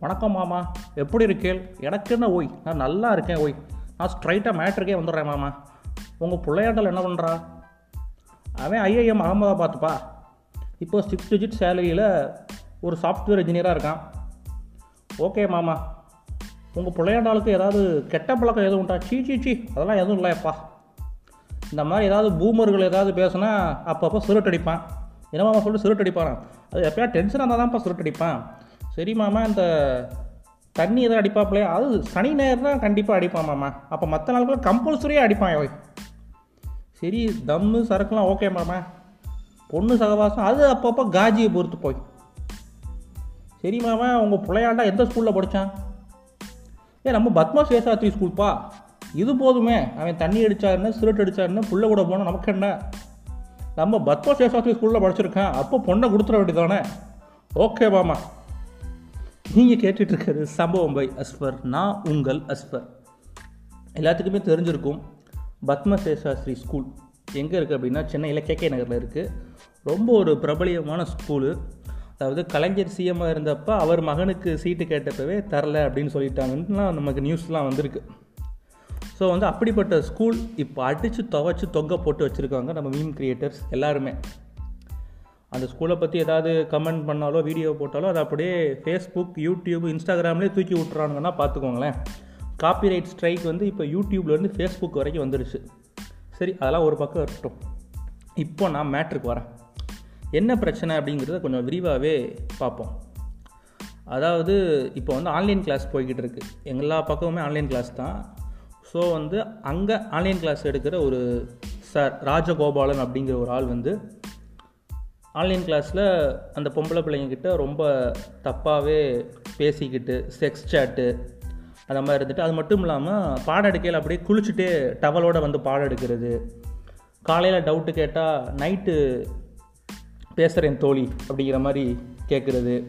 வணக்கம் மாமா. எப்படி இருக்கேள்? எனக்கு என்ன ஓய்? நான் நல்லா இருக்கேன் ஓய். நான் ஸ்ட்ரைட்டாக மேட்ருக்கே வந்துடுறேன் மாமா. உங்கள் பிள்ளையாண்டல் என்ன பண்ணுறா அவன் ஐஐஎம் அகமதாபாத்துப்பா. இப்போ சிக்ஸ் டிஜிட் சேலரியில் ஒரு சாஃப்ட்வேர் இன்ஜினியராக இருக்கான். ஓகே மாமா. உங்கள் பிள்ளையாண்டாளுக்கு ஏதாவது கெட்ட பழக்கம் எதுவும் உண்டா? சீ சீ சீ. அதெல்லாம் எதுவும் இல்லையப்பா. இந்த மாதிரி ஏதாவது பூமர்கள் ஏதாவது பேசுனா அப்பப்போ சுருட்டடிப்பான் என்ன மாமா சொல்லிட்டு சுருட்டடிப்பான் அது எப்பயா டென்ஷனாக இருந்தால் தான்ப்பா சுருட்டடிப்பான் சரி மாமா அந்த தண்ணி எதாவது அடிப்பாப்லையே அது சனி நேரம் தான் கண்டிப்பாக அடிப்பான் மாமா. அப்போ மற்ற நாட்களில் கம்பல்சரியாக அடிப்பான் ஓய் சரி தம்மு சரக்குலாம் ஓகே மாமா. பொண்ணு சகவாசம் அது அப்பப்போ காஜியை பொறுத்து போய். சரி மாமா உங்கள் பிள்ளையாண்டா எந்த ஸ்கூலில் படித்தான் ஏ நம்ம பத்மா சேஷாத்ரி ஸ்கூல்ப்பா இது போதுமே. அவன் தண்ணி அடித்தாருன்னு சிரட் அடித்தாருன்னு புள்ள கூட போனால் நமக்கு என்ன? நம்ம பத்மா சேஷாத்ரி ஸ்கூலில் படிச்சிருக்கேன். அப்போ பொண்ணை கொடுத்துட வேண்டியதானே ஓகே மாமா. நீங்கள் கேட்டுட்டு இருக்கிறது சம்பவம் பை அஸ்வர் நான் உங்கள் அஸ்வர் எல்லாத்துக்குமே தெரிஞ்சிருக்கும் பத்ம ஸ்கூல் எங்கே இருக்குது அப்படின்னா சென்னையில் கேகே நகரில் இருக்குது ரொம்ப ஒரு பிரபலியமான ஸ்கூலு. அதாவது கலைஞர் சிஎம்மாக இருந்தப்போ அவர் மகனுக்கு சீட்டு கேட்டப்பவே தரல அப்படின்னு சொல்லிட்டாங்கன்னா நமக்கு நியூஸ்லாம் வந்திருக்கு. ஸோ வந்து அப்படிப்பட்ட ஸ்கூல் இப்போ அடித்து துவைச்சி தொங்க போட்டு வச்சுருக்காங்க நம்ம மீம் கிரியேட்டர்ஸ் எல்லாருமே. அந்த ஸ்கூலை பற்றி ஏதாவது கமெண்ட் பண்ணாலோ வீடியோ போட்டாலோ அதை அப்படியே ஃபேஸ்புக் யூடியூப் இன்ஸ்டாகிராம்லேயே தூக்கி விட்றானுங்கன்னா பார்த்துக்கோங்களேன். காப்பிரைட் ஸ்ட்ரைக் வந்து இப்போ யூடியூப்லேருந்து ஃபேஸ்புக் வரைக்கும் வந்துடுச்சு சரி அதெல்லாம் ஒரு பக்கம் இருக்கட்டும். இப்போ நான் மேட்ருக்கு வரேன். என்ன பிரச்சனை அப்படிங்கிறத கொஞ்சம் விரிவாகவே பார்ப்போம். அதாவது இப்போ வந்து ஆன்லைன் கிளாஸ் போய்கிட்டு இருக்குது எல்லா பக்கமுமே ஆன்லைன் கிளாஸ் தான். ஸோ வந்து அங்கே ஆன்லைன் கிளாஸ் எடுக்கிற ஒரு சார் ராஜகோபாலன் அப்படிங்கிற ஒரு ஆள் வந்து ஆன்லைன் கிளாஸில் அந்த பொம்பளை பிள்ளைங்கக்கிட்ட ரொம்ப தப்பாகவே பேசிக்கிட்டு செக்ஸ் சேட்டு அந்த மாதிரி இருந்துட்டு அது மட்டும் இல்லாமல் பாடம் எடுக்கையில் அப்படியே குளிச்சுட்டே டவலோடு வந்து பாடம் எடுக்கிறது. காலையில் டவுட்டு கேட்டால் நைட்டு பேசுகிறேன் தோழி அப்படிங்கிற மாதிரி கேட்குறது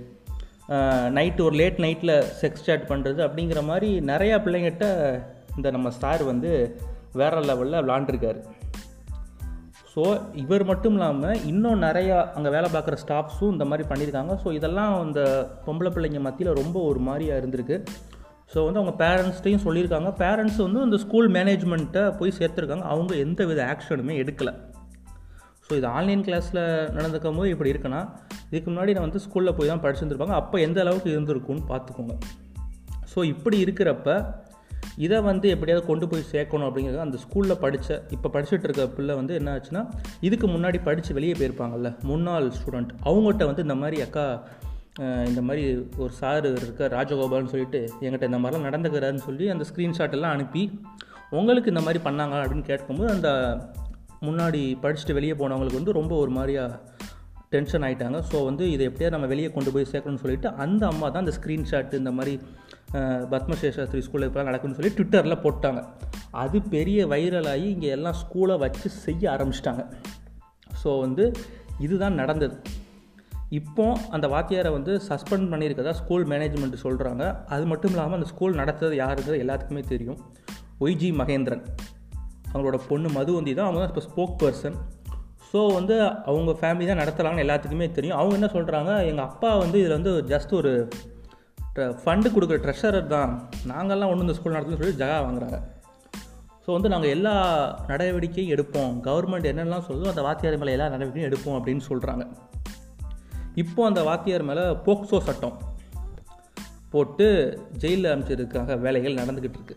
நைட்டு ஒரு லேட் நைட்டில் செக்ஸ் சேட் பண்ணுறது அப்படிங்கிற மாதிரி நிறையா பிள்ளைங்கிட்ட இந்த நம்ம சார் வந்து வேறு லெவலில் விளாண்டுருக்காரு. ஸோ இவர் மட்டும் இல்லாமல் இன்னும் நிறையா அங்கே வேலை பார்க்குற ஸ்டாஃப்ஸும் இந்த மாதிரி பண்ணியிருக்காங்க. ஸோ இதெல்லாம் அந்த பொம்பளை பிள்ளைங்க மத்தியில் ரொம்ப ஒரு மாதிரியாக இருந்திருக்கு. ஸோ வந்து அவங்க பேரண்ட்ஸ்டையும் சொல்லியிருக்காங்க. பேரண்ட்ஸ் வந்து இந்த ஸ்கூல் மேனேஜ்மெண்ட்டை போய் சேர்த்துருக்காங்க. அவங்க எந்த வித ஆக்ஷனுமே எடுக்கலை. ஸோ இது ஆன்லைன் கிளாஸில் நடந்துக்கும் போது இப்படி இருக்குன்னா இதுக்கு முன்னாடி நான் வந்து ஸ்கூலில் போய் தான் படிச்சுருந்துருப்பாங்க. அப்போ எந்த அளவுக்கு இருந்திருக்கும்னு பார்த்துக்கோங்க. ஸோ இப்படி இருக்கிறப்ப இதை வந்து எப்படியாவது கொண்டு போய் சேர்க்கணும் அப்படிங்கிறது அந்த ஸ்கூலில் படித்த இப்போ படிச்சுட்டு இருக்க பிள்ளை வந்து என்ன ஆச்சுன்னா இதுக்கு முன்னாடி படித்து வெளியே போயிருப்பாங்கல்ல முன்னாள் ஸ்டூடெண்ட் அவங்ககிட்ட வந்து இந்த மாதிரி அக்கா இந்த மாதிரி ஒரு சார் இருக்க ராஜகோபால்னு சொல்லிட்டு எங்கிட்ட இந்த மாதிரிலாம் நடந்துக்கிறாருன்னு சொல்லி அந்த ஸ்க்ரீன்ஷாட் எல்லாம் அனுப்பி உங்களுக்கு இந்த மாதிரி பண்ணாங்க அப்படின்னு கேட்கும்போது அந்த முன்னாடி படிச்சுட்டு வெளியே போனவங்களுக்கு வந்து ரொம்ப ஒரு மாதிரியா டென்ஷன் ஆகிட்டாங்க ஸோ வந்து இதை எப்படியா நம்ம வெளியே கொண்டு போய் சேர்க்கணும்னு சொல்லிட்டு அந்த அம்மா தான் அந்த ஸ்க்ரீன்ஷாட் இந்த மாதிரி பத்மசேஷாஸ்திரி ஸ்கூலில் இப்போலாம் நடக்குன்னு சொல்லி ட்விட்டரில் போட்டாங்க. அது பெரிய வைரலாகி இங்கே எல்லாம் ஸ்கூலை வச்சு செய்ய ஆரம்பிச்சிட்டாங்க. ஸோ வந்து இதுதான் நடந்தது. இப்போ அந்த வாத்தியாரை வந்து சஸ்பெண்ட் பண்ணியிருக்கதா ஸ்கூல் மேனேஜ்மெண்ட் சொல்கிறாங்க அது மட்டும் இல்லாமல் அந்த ஸ்கூல் நடத்துறது யாருங்கிறது எல்லாத்துக்குமே தெரியும். Y G Mahendran. அவங்களோட பொண்ணு மதுவந்தி தான் அவங்க தான் இப்போ ஸ்போக் பர்சன் ஸோ வந்து அவங்க ஃபேமிலி தான் நடத்துகிறாங்கன்னு எல்லாத்துக்குமே தெரியும். அவங்க என்ன சொல்கிறாங்க எங்கள் அப்பா வந்து இதில் வந்து ஜஸ்ட் ஒரு ஃபண்டு கொடுக்குற ட்ரெஷரர் தான். நாங்கள்லாம் ஒன்று இந்த ஸ்கூல் நடத்துன்னு சொல்லி ஜகா வாங்குறாங்க. ஸோ வந்து நாங்கள் எல்லா நடவடிக்கையும் எடுப்போம். கவர்மெண்ட் என்னெல்லாம் சொல்லுதோ அந்த வாத்தியார் மேலே எல்லா நடவடிக்கையும் எடுப்போம் அப்படின்னு சொல்கிறாங்க இப்போ அந்த வாத்தியார் மேலே போக்சோ சட்டம் போட்டு ஜெயிலில் அனுப்பிச்சிருக்காங்க. வேலைகள் நடந்துக்கிட்டு இருக்கு.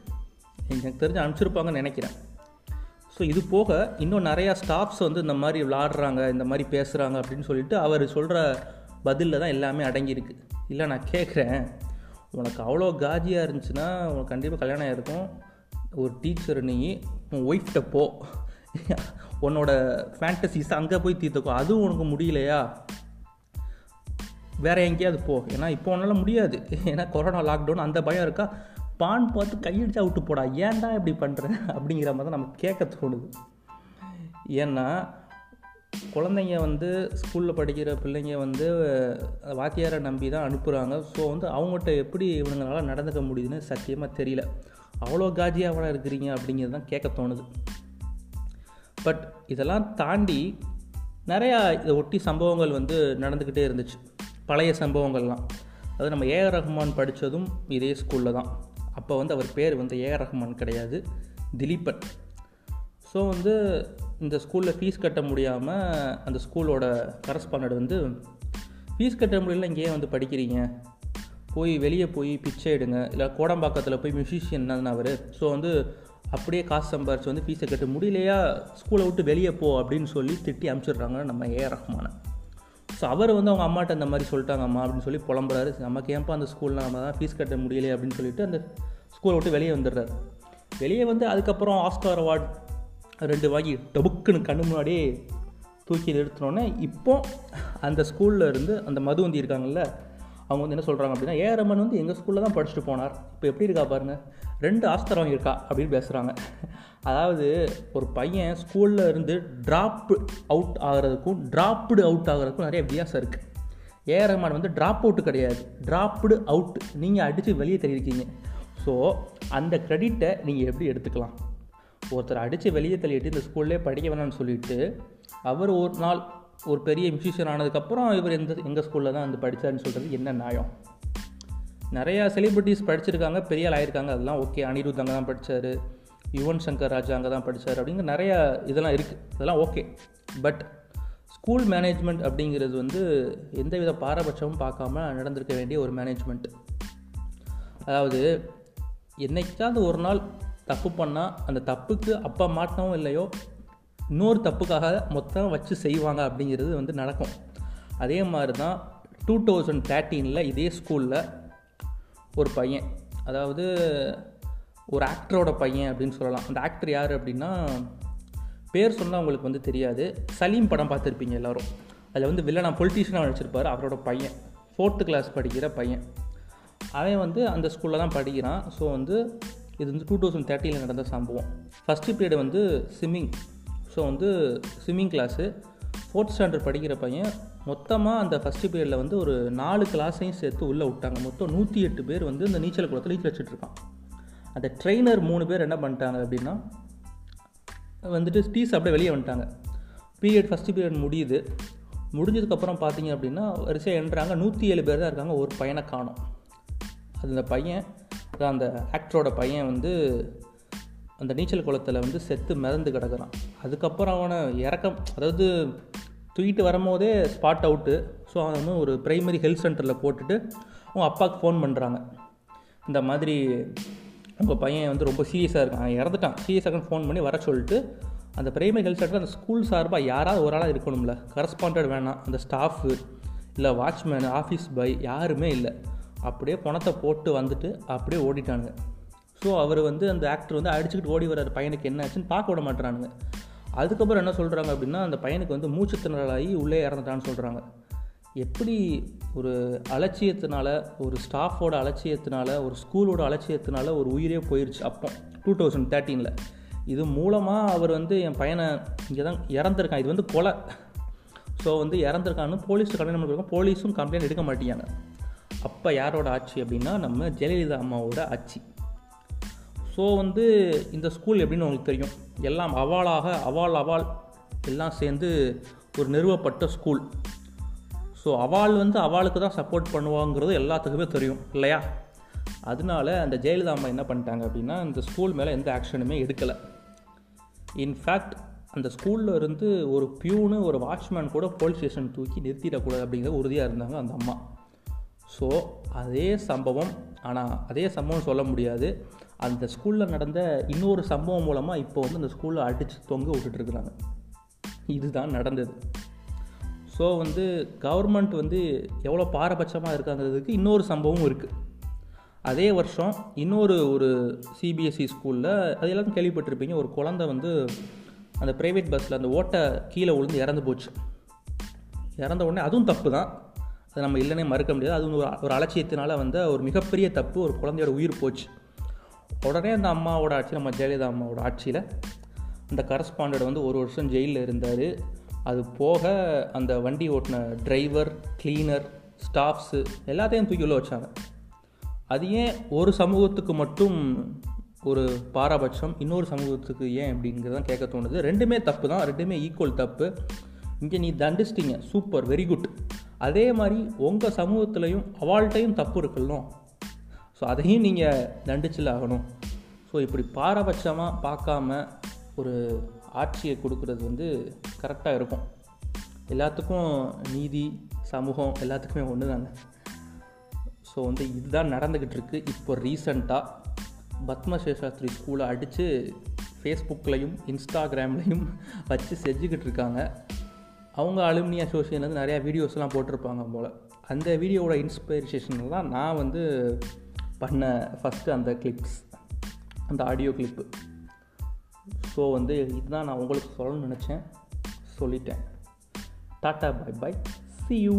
எனக்கு தெரிஞ்சு அனுப்பிச்சிருப்பாங்கன்னு நினைக்கிறேன். ஸோ இது போக இன்னும் நிறையா ஸ்டாஃப்ஸ் வந்து இந்த மாதிரி விளாடுறாங்க இந்த மாதிரி பேசுகிறாங்க அப்படின்னு சொல்லிட்டு அவர் சொல்கிற பதிலில் தான் எல்லாமே அடங்கியிருக்கு. இல்லை நான் கேட்குறேன் உனக்கு அவ்வளோ காஜியாக இருந்துச்சுன்னா உனக்கு கண்டிப்பாக கல்யாணம் ஆகிருக்கும் ஒரு டீச்சர் நீ உன் ஒய்ஃப்கிட்ட போ. உன்னோட ஃபேண்டசிஸ் அங்கே போய் தீர்த்துக்கோ. அதுவும் உனக்கு முடியலையா? வேற எங்கேயாவது போ. ஏன்னா இப்போ உன்னால் முடியாது. ஏன்னா கொரோனா லாக்டவுன் அந்த பயம் இருக்கா? பான் பார்த்து கையடிச்சா விட்டு போடா. ஏன்டா இப்படி பண்ணுற அப்படிங்கிற மாதிரி தான் நமக்கு கேட்க தோணுது. ஏன்னா குழந்தைங்க வந்து ஸ்கூலில் படிக்கிற பிள்ளைங்க வந்து வாத்தியாரை நம்பி தான் அனுப்புகிறாங்க ஸோ வந்து அவங்ககிட்ட எப்படி இவங்களால நடந்துக்க முடியுதுன்னு சத்தியமாக தெரியல. அவ்வளோ காஜியாவா இருக்கிறீங்க அப்படிங்கிறது தான் கேட்க தோணுது. பட் இதெல்லாம் தாண்டி நிறையா இதை ஒட்டி சம்பவங்கள் வந்து நடந்துக்கிட்டே இருந்துச்சு. பழைய சம்பவங்கள்லாம். அது நம்ம ஏஆர் ரஹ்மான் படித்ததும் இதே ஸ்கூலில் தான். அப்போ வந்து அவர் பேர் வந்து ஏஆர் ரஹ்மான் கிடையாது. திலீபன். ஸோ வந்து இந்த ஸ்கூலில் ஃபீஸ் கட்ட முடியாமல் அந்த ஸ்கூலோட கரஸ்பாண்டட் வந்து ஃபீஸ் கட்ட முடியல இங்கேயே வந்து படிக்கிறீங்க. போய் வெளியே போய் பிச்சை எடுங்க. இல்லை கோடம்பாக்கத்தில் போய் மியூசிஷியன் தான் அவர்? ஸோ வந்து அப்படியே காசு சம்பாரிச்சு வந்து ஃபீஸை கட்ட முடியலையா? ஸ்கூலை விட்டு வெளியே போ அப்படின்னு சொல்லி திட்டி அனுப்பிச்சிடுறாங்க நம்ம ஏ ரஹ்மானை. ஸோ அவர் வந்து அவங்க அம்மாட்ட இந்த மாதிரி சொல்லிட்டாங்க அம்மா அப்படின்னு சொல்லி புலம்புறாரு. நமக்கு ஏன்ப்பா அந்த ஸ்கூலில் நம்ம தான் ஃபீஸ் கட்ட முடியலையே அப்படின்னு சொல்லிட்டு அந்த ஸ்கூலை விட்டு வெளியே வந்துடுறாரு. வெளியே வந்து அதுக்கப்புறம் ஆஸ்கார் அவார்ட் ரெண்டு வாங்கி டபுக்குன்னு கண்ணு முன்னாடியே தூக்கி நிறுத்தினோன்னே இப்போ அந்த ஸ்கூலில் இருந்து அந்த மது வந்து இருக்காங்கல்ல அவங்க வந்து என்ன சொல்கிறாங்க அப்படின்னா ஏ ரமன் வந்து எங்கள் ஸ்கூலில் தான் படிச்சுட்டு போனார். இப்போ எப்படி இருக்கா பாருங்கள் ரெண்டு ஆஸ்தரம் வாங்கியிருக்கா அப்படின்னு பேசுகிறாங்க அதாவது ஒரு பையன் ஸ்கூலில் இருந்து ட்ராப் அவுட் ஆகிறதுக்கும் ட்ராப்டு அவுட் ஆகிறதுக்கும் நிறைய வித்தியாசம் இருக்குது ஏ ரஹ்மான் வந்து ட்ராப் அவுட்டு கிடையாது. ட்ராப்டு அவுட் நீங்கள் அடித்து வெளியே தெரிவிக்கீங்க ஸோ அந்த க்ரெடிட்டை நீங்கள் எப்படி எடுத்துக்கலாம்? ஒருத்தர் அடித்து வெளியே தள்ளிட்டு இந்த ஸ்கூல்லே படிக்க வேணாம்னு சொல்லிட்டு அவர் ஒரு நாள் ஒரு பெரிய மியூசிஷியன் ஆனதுக்கப்புறம் இவர் எந்த எங்கள் ஸ்கூலில் தான் வந்து படித்தாருன்னு சொல்கிறது என்ன நியாயம்? நிறையா செலிப்ரிட்டிஸ் படிச்சிருக்காங்க பெரிய ஆள் ஆயிருக்காங்க. அதெல்லாம் ஓகே அனிருத் அங்கே தான் படித்தார் யுவன் சங்கர் ராஜா அங்கே தான் படித்தார் அப்படிங்கிற நிறையா இதெல்லாம் இருக்குது அதெல்லாம் ஓகே பட் ஸ்கூல் மேனேஜ்மெண்ட் அப்படிங்கிறது வந்து எந்தவித பாரபட்சமும் பார்க்காம நடந்திருக்க வேண்டிய ஒரு மேனேஜ்மெண்ட் அதாவது என்னைக்காவது ஒரு நாள் தப்பு பண்ணால் அந்த தப்புக்கு அப்பா மாட்டினவும் இல்லையோ இன்னொரு தப்புக்காக மொத்தம் வச்சு செய்வாங்க அப்படிங்கிறது வந்து நடக்கும். அதே மாதிரி தான் டூ தௌசண்ட் தேர்ட்டீனில் இதே ஸ்கூலில் ஒரு பையன் அதாவது ஒரு ஆக்டரோட பையன் அப்படின்னு சொல்லலாம். அந்த ஆக்டர் யார் அப்படின்னா பேர் சொன்னால் அவங்களுக்கு வந்து தெரியாது. சலீம் படம் பார்த்துருப்பீங்க எல்லோரும். அதில் வந்து வில்லனா பொலிட்டீஷியனாக நடிச்சிருப்பார் அவரோட பையன். ஃபோர்த்து கிளாஸ் படிக்கிற பையன். அவன் வந்து அந்த ஸ்கூலில் தான் படிக்கிறான். ஸோ வந்து இது வந்து டூ தௌசண்ட் தேர்ட்டியில் நடந்த சம்பவம். ஃபஸ்ட்டு பீரியட் வந்து ஸ்விம்மிங் ஸோ வந்து ஸ்விம்மிங் கிளாஸு ஃபோர்த் ஸ்டாண்டர்ட் படிக்கிற பையன் மொத்தமாக அந்த ஃபஸ்ட்டு பீரியடில் வந்து ஒரு நாலு கிளாஸையும் சேர்த்து உள்ளே விட்டாங்க. மொத்தம் நூற்றி எட்டு பேர் வந்து இந்த நீச்சல் குளத்தில் நீச்சல் வச்சுட்ருக்கான் அந்த ட்ரெயினர் மூணு பேர் என்ன பண்ணிட்டாங்க அப்படின்னா வந்துட்டு டீஸ் அப்படியே வெளியே வந்துட்டாங்க. பீரியட் ஃபஸ்ட்டு பீரியட் முடியுது. முடிஞ்சதுக்கப்புறம் பார்த்தீங்க அப்படின்னா வரிசையாக என்றாங்க நூற்றி ஏழு பேர் தான் இருக்காங்க. ஒரு பையனை காணும். அது அந்த பையன் அந்த ஆக்டரோட பையன் வந்து அந்த நீச்சல் குளத்தில் வந்து செத்து மிதந்து கிடக்கிறான். அதுக்கப்புறம் அவனை இறக்கம் அதாவது தூக்கிட்டு வரும்போதே ஸ்பாட் அவுட்டு ஸோ அவன் வந்து ஒரு ப்ரைமரி ஹெல்த் சென்டரில் போட்டுட்டு அவங்க அப்பாவுக்கு ஃபோன் பண்ணுறாங்க இந்த மாதிரி உங்கள் பையன் வந்து ரொம்ப சீரியஸாக இருக்கான். இறந்துட்டான். சீரியஸாக ஃபோன் பண்ணி வர சொல்லிட்டு அந்த பிரைமரி ஹெல்த் சென்டர் அந்த ஸ்கூல் சார்பாக யாராவது ஒரு ஆளாக இருக்கணும்ல. கரஸ்பாண்டட் வேணாம். அந்த ஸ்டாஃபு இல்லை வாட்ச்மேனு ஆஃபீஸ் பாய் யாருமே இல்லை. அப்படியே பணத்தை போட்டு வந்துட்டு அப்படியே ஓடிட்டானுங்க. ஸோ அவர் வந்து அந்த ஆக்டர் வந்து அடிச்சுக்கிட்டு ஓடி வர்ற பையனுக்கு என்ன ஆச்சுன்னு பார்க்க விட மாட்டுறானுங்க. அதுக்கப்புறம் என்ன சொல்கிறாங்க அப்படின்னா அந்த பையனுக்கு வந்து மூச்சுத்திணறலாகி உள்ளே இறந்துட்டான்னு சொல்கிறாங்க எப்படி ஒரு அலட்சியத்தினால ஒரு ஸ்டாஃபோட அலட்சியத்தினால ஒரு ஸ்கூலோட அலட்சியத்தினால ஒரு உயிரே போயிடுச்சு அப்போ டூ தௌசண்ட் தேர்ட்டீனில் இது மூலமாக அவர் வந்து என் பையனை இங்கே தான் இறந்துருக்கான். இது வந்து கொலை. ஸோ வந்து இறந்துருக்கான்னு போலீஸ் கம்ப்ளைண்ட் பண்ணிருக்கோம் போலீஸும் கம்ப்ளைண்ட் எடுக்க மாட்டேங்காங்க அப்போ யாரோட ஆட்சி அப்படின்னா நம்ம ஜெயலலிதா அம்மாவோட ஆட்சி. ஸோ வந்து இந்த ஸ்கூல் எப்படின்னு உங்களுக்கு தெரியும். எல்லாம் அவாளாக அவால் அவால் எல்லாம் சேர்ந்து ஒரு நிறுவப்பட்ட ஸ்கூல் ஸோ அவால் வந்து அவளுக்கு தான் சப்போர்ட் பண்ணுவாங்கிறது எல்லாத்துக்குமே தெரியும் இல்லையா? அதனால அந்த ஜெயலலிதா அம்மா என்ன பண்ணிட்டாங்க அப்படின்னா இந்த ஸ்கூல் மேலே எந்த ஆக்ஷனுமே எடுக்கலை. இன்ஃபேக்ட் அந்த ஸ்கூலில் இருந்து ஒரு பியூனு ஒரு வாட்ச்மேன் கூட போலீஸ் ஸ்டேஷன் தூக்கி நிறுத்திடக்கூடாது அப்படிங்கிற உறுதியாக இருந்தாங்க அந்த அம்மா. ஸோ அதே சம்பவம் ஆனால் அதே சம்பவம் சொல்ல முடியாது. அந்த ஸ்கூலில் நடந்த இன்னொரு சம்பவம் மூலமாக இப்போ வந்து அந்த ஸ்கூலில் அடித்து தொங்க விட்டுட்டுருக்குறாங்க இதுதான் நடந்தது. ஸோ வந்து கவர்மெண்ட் வந்து எவ்வளோ பாரபட்சமாக இருக்காங்கிறதுக்கு இன்னொரு சம்பவம் இருக்குது அதே வருஷம் இன்னொரு ஒரு சிபிஎஸ்சி ஸ்கூலில் அது எல்லாரும் கேள்விப்பட்டிருப்பீங்க ஒரு குழந்தை வந்து அந்த ப்ரைவேட் பஸ்ஸில் அந்த ஓட்டை கீழே விழுந்து இறந்து போச்சு. இறந்த உடனே அதுவும் தப்பு தான் அதை நம்ம இல்லைன்னே மறுக்க முடியாது. அது ஒரு ஒரு அலட்சியத்தினால வந்து ஒரு மிகப்பெரிய தப்பு ஒரு குழந்தையோட உயிர் போச்சு. உடனே அந்த அம்மாவோட ஆட்சி நம்ம ஜெயலலிதா அம்மாவோட ஆட்சியில் அந்த கரஸ்பாண்டட் வந்து ஒரு வருஷம் ஜெயிலில் இருந்தார். அது போக அந்த வண்டி ஓட்டின டிரைவர் கிளீனர் ஸ்டாஃப்ஸு எல்லாத்தையும் தூக்கி உள்ள வச்சாங்க. அது ஏன் ஒரு சமூகத்துக்கு மட்டும் ஒரு பாரபட்சம் இன்னொரு சமூகத்துக்கு ஏன் அப்படிங்கிறதான் கேட்க தோணுது. ரெண்டுமே தப்பு தான் ரெண்டுமே ஈக்குவல் தப்பு. இங்கே நீ தண்டிச்சிட்டிங்க. சூப்பர் வெரி குட் அதே மாதிரி உங்கள் சமூகத்துலேயும் அவால்ட்டையும் தப்பு இருக்கணும் ஸோ அதையும் நீங்கள் தண்டிச்சில் ஆகணும். ஸோ இப்படி பாரபட்சமாக பார்க்காம ஒரு ஆட்சியை கொடுக்குறது வந்து கரெக்டாக இருக்கும். எல்லாத்துக்கும் நீதி சமூகம் எல்லாத்துக்குமே ஒன்று தாங்க. ஸோ வந்து இதுதான் நடந்துக்கிட்டு இருக்கு. இப்போ ரீசண்டாக பத்மசேஷாஸ்திரி ஸ்கூலை அடித்து ஃபேஸ்புக்லேயும் இன்ஸ்டாகிராம்லேயும் வச்சு செஞ்சுக்கிட்டு இருக்காங்க. அவங்க அலுமினி அசோசியேஷன் நிறையா வீடியோஸ்லாம் போட்டிருப்பாங்க போல். அந்த வீடியோவோட இன்ஸ்பிரேஷனில் தான் நான் வந்து பண்ண ஃபஸ்ட்டு அந்த கிளிப்ஸ் அந்த ஆடியோ கிளிப்பு ஸோ வந்து இதுதான் நான் உங்களுக்கு சொல்லணும்னு நினச்சேன். சொல்லிட்டேன். Tata bye bye see you